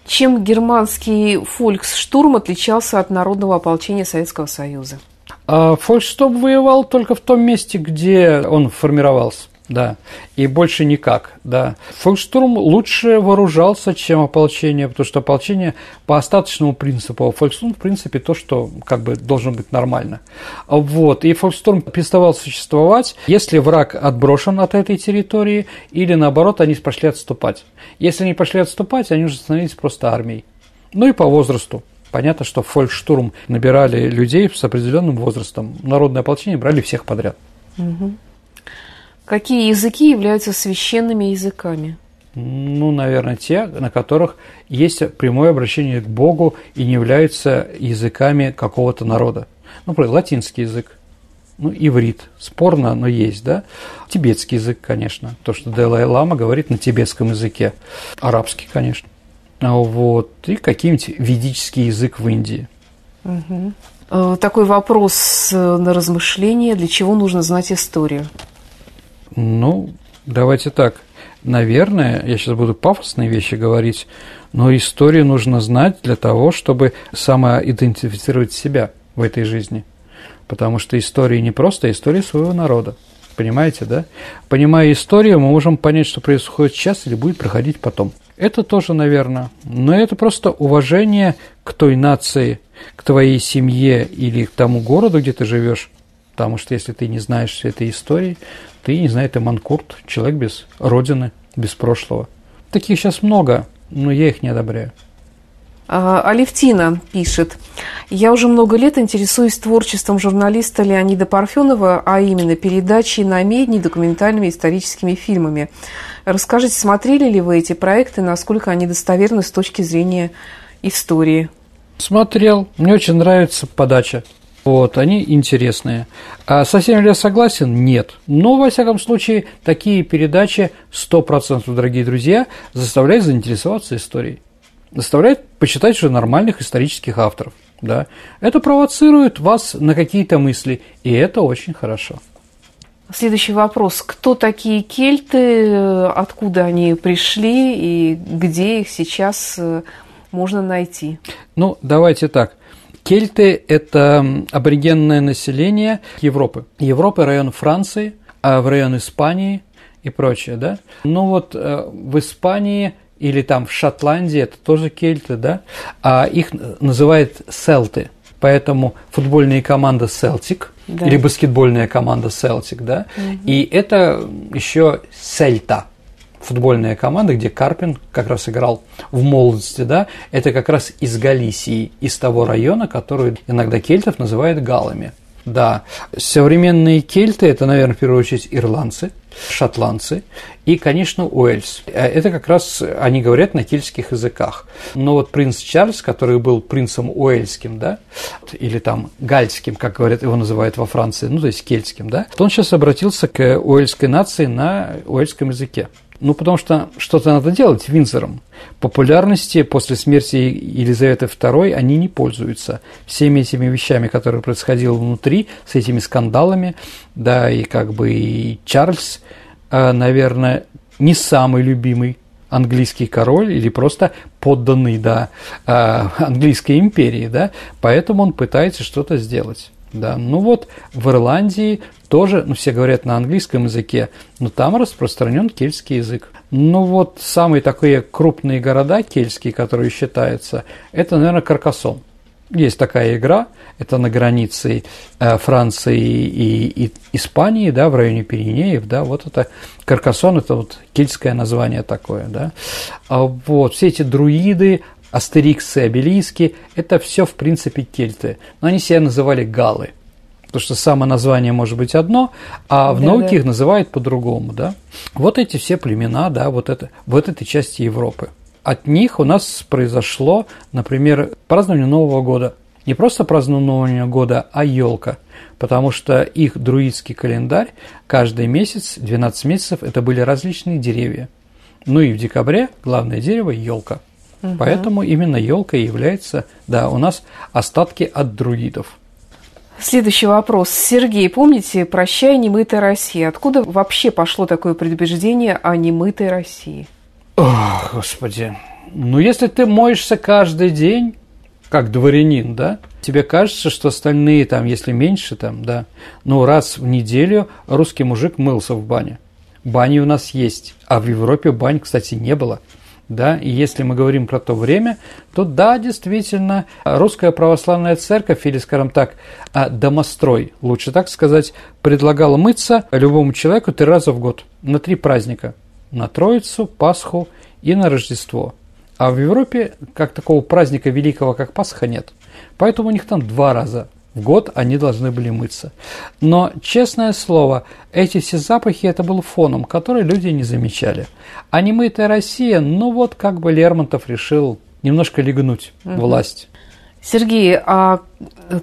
S1: Чем германский фольксштурм отличался от народного ополчения Советского Союза?
S2: А фольксштурм воевал только в том месте, где он формировался да, и больше никак, да. Фольксштурм лучше вооружался, чем ополчение, потому что ополчение по остаточному принципу, а Фольксштурм, в принципе, то, что как бы должно быть нормально. Вот, и Фольксштурм переставал существовать, если враг отброшен от этой территории, или наоборот, они пошли отступать. Если они пошли отступать, они уже становились просто армией. Ну и по возрасту. Понятно, что в фолькштурм набирали людей с определенным возрастом. Народное ополчение брали всех подряд.
S1: Угу. Какие языки являются священными языками?
S2: Ну, наверное, те, на которых есть прямое обращение к Богу и не являются языками какого-то народа. Ну, например, латинский язык, ну, иврит, спорно, но есть, да. Тибетский язык, конечно, то, что Далай-Лама говорит на тибетском языке. Арабский, конечно. А вот, и какой-нибудь ведический язык в Индии.
S1: Угу. Такой вопрос э, на размышление, для чего нужно знать историю?
S2: Ну, Давайте так. Наверное, я сейчас буду пафосные вещи говорить, но историю нужно знать для того, чтобы самоидентифицировать себя в этой жизни. Потому что история не просто история своего народа. Понимаете, да? Понимая историю, мы можем понять, что происходит сейчас или будет проходить потом. Это тоже, наверное. Но это просто уважение к той нации, к твоей семье или к тому городу, где ты живешь. Потому что если ты не знаешь всей этой истории, ты, не знаю, ты манкурт, человек без родины, без прошлого. Таких сейчас много, но я их не одобряю.
S1: А, Алевтина пишет. Я уже много лет интересуюсь творчеством журналиста Леонида Парфенова, а именно передачей на медни документальными историческими фильмами. Расскажите, смотрели ли вы эти проекты, насколько они достоверны с точки зрения истории?
S2: Смотрел. Мне очень нравится подача. Вот, они интересные. А совсем ли я согласен? Нет. Но, во всяком случае, такие передачи 100%, дорогие друзья, заставляют заинтересоваться историей. Заставляют почитать уже нормальных исторических авторов. Да? Это провоцирует вас на какие-то мысли, и это очень хорошо.
S1: Следующий вопрос. Кто такие кельты, откуда они пришли и где их сейчас э, можно найти?
S2: Ну, давайте так. Кельты – это аборигенное население Европы. Европы – район Франции, а в район Испании и прочее, да? Ну вот э, в Испании или там в Шотландии это тоже кельты, да? А их называют селты. Поэтому футбольная команда Celtic да. или баскетбольная команда Celtic, да? Угу. И это еще Сельта – футбольная команда, где Карпин как раз играл в молодости, да, это как раз из Галисии, из того района, который иногда кельтов называют галами. Да, современные кельты – это, наверное, в первую очередь ирландцы, шотландцы и, конечно, Уэльс. Это как раз они говорят на кельтских языках. Но вот принц Чарльз, который был принцем уэльским, да, или там гальским, как говорят, его называют во Франции, ну, то есть кельтским, да, то он сейчас обратился к уэльской нации на уэльском языке. Ну, потому что что-то надо делать Винзором. Популярности после смерти Елизаветы II они не пользуются. Всеми этими вещами, которые происходили внутри, с этими скандалами, да, и как бы и Чарльз, э, наверное, не самый любимый английский король или просто подданный, да, э, английской империи, да, поэтому он пытается что-то сделать. Да. Ну вот в Ирландии тоже, ну все говорят на английском языке, но там распространен кельтский язык. Ну вот самые такие крупные города кельтские, которые считаются, это, наверное, Каркасон. Есть такая игра, это на границе э, Франции и, Испании, да, в районе Пиренеев, да, вот это Каркасон, это вот кельтское название такое, да. А вот все эти друиды, астериксы, обелиски – это все, в принципе, кельты. Но они себя называли галы, потому что само название может быть одно, а в да, науке да. их называют по-другому, да. Вот эти все племена, да, вот, это, вот этой части Европы. От них у нас произошло, например, празднование Нового года. Не просто празднование года, а елка, потому что их друидский календарь каждый месяц, 12 месяцев, это были различные деревья. Ну и в декабре главное дерево – елка – Угу. Поэтому именно елка является, да, у нас остатки от друидов.
S1: Следующий вопрос. Сергей, помните «Прощай, немытая Россия»? Откуда вообще пошло такое предубеждение о немытой России?
S2: Ох, Господи. Ну, если ты моешься каждый день, как дворянин, да, тебе кажется, что остальные там, если меньше там, да, ну, раз в неделю русский мужик мылся в бане. Бани у нас есть, а в Европе бань, кстати, не было – да, и если мы говорим про то время, то да, действительно, русская православная церковь, или, скажем так, а, домострой, лучше так сказать, предлагала мыться любому человеку три раза в год на три праздника – на Троицу, Пасху и на Рождество. А в Европе как такого праздника великого, как Пасха, нет. Поэтому у них там два раза в год они должны были мыться. Но, честное слово, эти все запахи – это был фоном, который люди не замечали. А немытая Россия, ну вот как бы Лермонтов решил немножко легнуть угу. власть.
S1: Сергей, а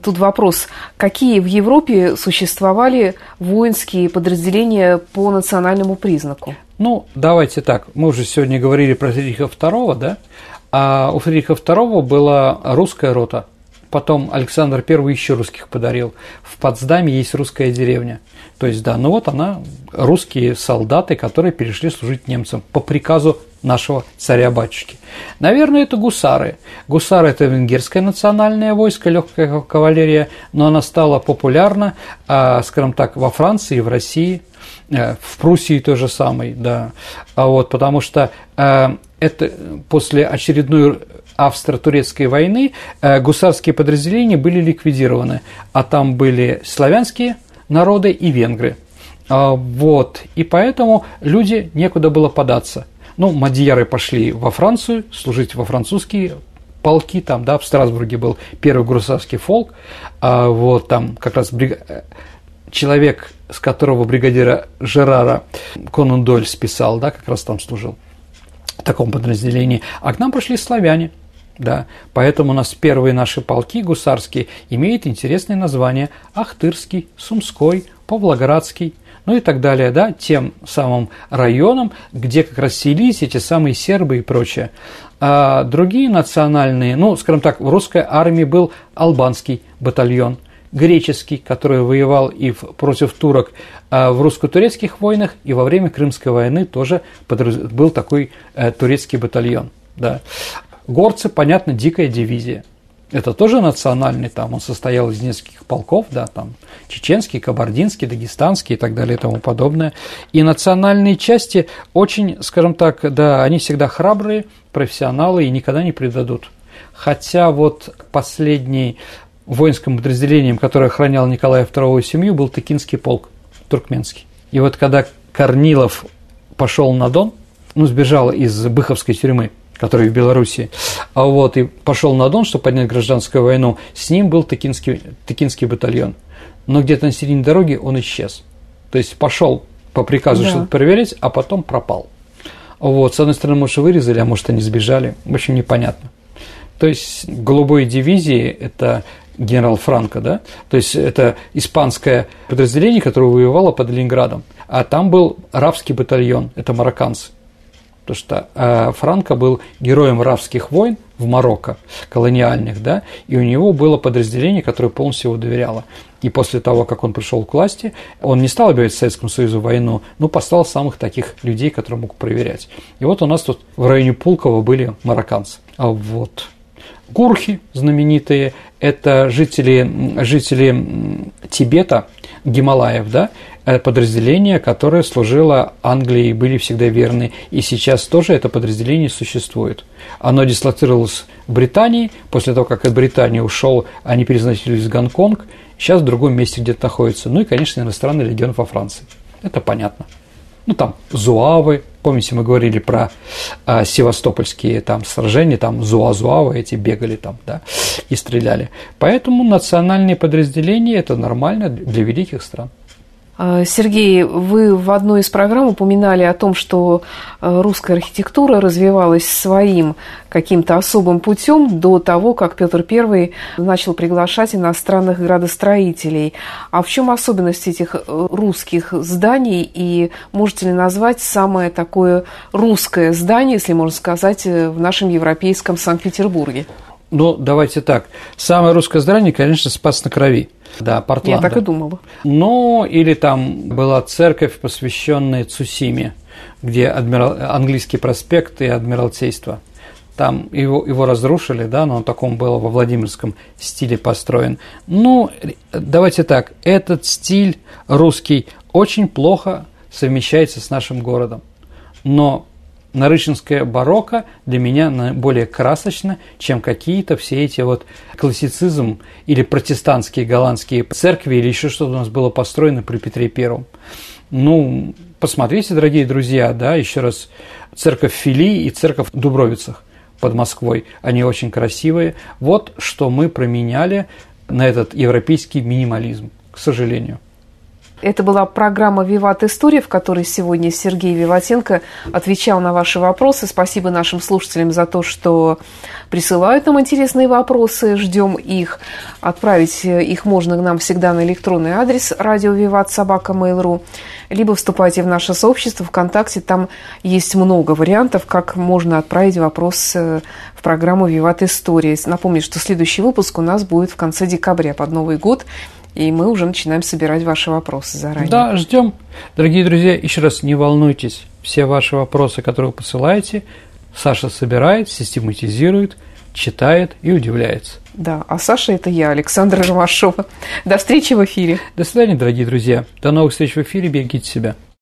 S1: тут вопрос. Какие в Европе существовали воинские подразделения по национальному признаку?
S2: Ну, давайте так. Мы уже сегодня говорили про Фридриха II, да? А у Фридриха II была русская рота – Потом Александр I еще русских подарил. В Потсдаме есть русская деревня. То есть, да, ну вот она, русские солдаты, которые перешли служить немцам по приказу нашего царя-батюшки. Наверное, это гусары. Гусары – это венгерское национальное войско, легкая кавалерия, но она стала популярна, а, скажем так, во Франции в России, э, в Пруссии то же самое, да. А вот, потому что э, это после очередной австро-турецкой войны э, гусарские подразделения были ликвидированы, а там были славянские народы и венгры. А, вот, и поэтому люди некуда было податься. Ну, мадьяры пошли во Францию, служить во французские полки, там, да, в Страсбурге был первый гусарский фолк, а вот там как раз бриг... человек, с которого бригадира Жерара Конан Дойль списал, да, как раз там служил в таком подразделении, а к нам пришли славяне, да, поэтому у нас первые наши полки гусарские имеют интересное название Ахтырский, Сумской, Павлоградский, ну и так далее, да, тем самым районам, где как раз селись эти самые сербы и прочее. А другие национальные, ну, скажем так, в русской армии был албанский батальон, греческий, который воевал и против турок а в русско-турецких войнах, и во время Крымской войны тоже был такой э, турецкий батальон. Да. Горцы, понятно, дикая дивизия. Это тоже национальный, там он состоял из нескольких полков, да, там чеченский, кабардинский, дагестанский и так далее и тому подобное. И национальные части очень, скажем так, да, они всегда храбрые, профессионалы и никогда не предадут. Хотя вот последний воинским подразделением, которое охранял Николая II семью, был Тыкинский полк, туркменский. И вот когда Корнилов пошел на Дон, ну, сбежал из Быховской тюрьмы, который в Беларуси, а вот и пошел на Дон, чтобы поднять гражданскую войну, с ним был Тыкинский, Тыкинский батальон. Но где-то на середине дороги он исчез. То есть пошел по приказу да. что-то проверить, а потом пропал. Вот, с одной стороны, может, вырезали, а может, они сбежали. В общем, непонятно. То есть голубой дивизии – это генерал Франко, да? То есть это испанское подразделение, которое воевало под Ленинградом. А там был рабский батальон, это марокканцы потому что э, Франко был героем рабских войн в Марокко, колониальных, да, и у него было подразделение, которое полностью его доверяло. И после того, как он пришел к власти, он не стал объявлять Советскому Союзу войну, но послал самых таких людей, которые мог проверять. И вот у нас тут в районе Пулково были марокканцы. А вот Гурхи знаменитые, это жители, жители Тибета, Гималаев, да, подразделение, которое служило Англии были всегда верны. И сейчас тоже это подразделение существует. Оно дислоцировалось в Британии. После того, как от Британии ушел, они переносились в Гонконг. Сейчас в другом месте где-то находится. Ну и, конечно, иностранный легион во Франции. Это понятно. Ну, там, зуавы, помните, мы говорили про а, севастопольские там сражения, там зуа-зуавы эти бегали там, да, и стреляли. Поэтому национальные подразделения – это нормально для великих стран.
S1: А, Сергей, вы в одной из программ упоминали о том, что а, русская архитектура развивалась своим каким-то особым путем до того, как Петр I начал приглашать иностранных градостроителей. А в чем особенность этих э, русских зданий и можете ли назвать самое такое русское здание, если можно сказать, э, в нашем европейском Санкт-Петербурге?
S2: Ну, давайте так. Самое русское здание, конечно, Спас на Крови. Да, Портланда.
S1: Я так и думала.
S2: Ну, или там была церковь, посвященная Цусиме, где адмирал... английский проспект и Адмиралтейство. Там его, его разрушили, да, но он таком был во Владимирском стиле построен. Ну, давайте так, этот стиль русский очень плохо совмещается с нашим городом. Но Нарышинское барокко для меня более красочно, чем какие-то все эти вот классицизм или протестантские голландские церкви или еще что-то у нас было построено при Петре Первом. Ну, посмотрите, дорогие друзья, да, еще раз, церковь Фили и церковь в Дубровицах под Москвой, они очень красивые. Вот что мы променяли на этот европейский минимализм, к сожалению.
S1: Это была программа «Виват История», в которой сегодня Сергей Виватенко отвечал на ваши вопросы. Спасибо нашим слушателям за то, что присылают нам интересные вопросы. Ждем их. Отправить их можно к нам всегда на электронный адрес радио «Виват» собака mail.ru. Либо вступайте в наше сообщество ВКонтакте. Там есть много вариантов, как можно отправить вопрос э, в программу «Виват История». Напомню, что следующий выпуск у нас будет в конце декабря под Новый год и мы уже начинаем собирать ваши вопросы заранее.
S2: Да, ждем. Дорогие друзья, еще раз не волнуйтесь. Все ваши вопросы, которые вы посылаете, Саша собирает, систематизирует, читает и удивляется.
S1: Да, а Саша – это я, Александра Ромашова. До встречи в эфире.
S2: До свидания, дорогие друзья. До новых встреч в эфире. Берегите себя.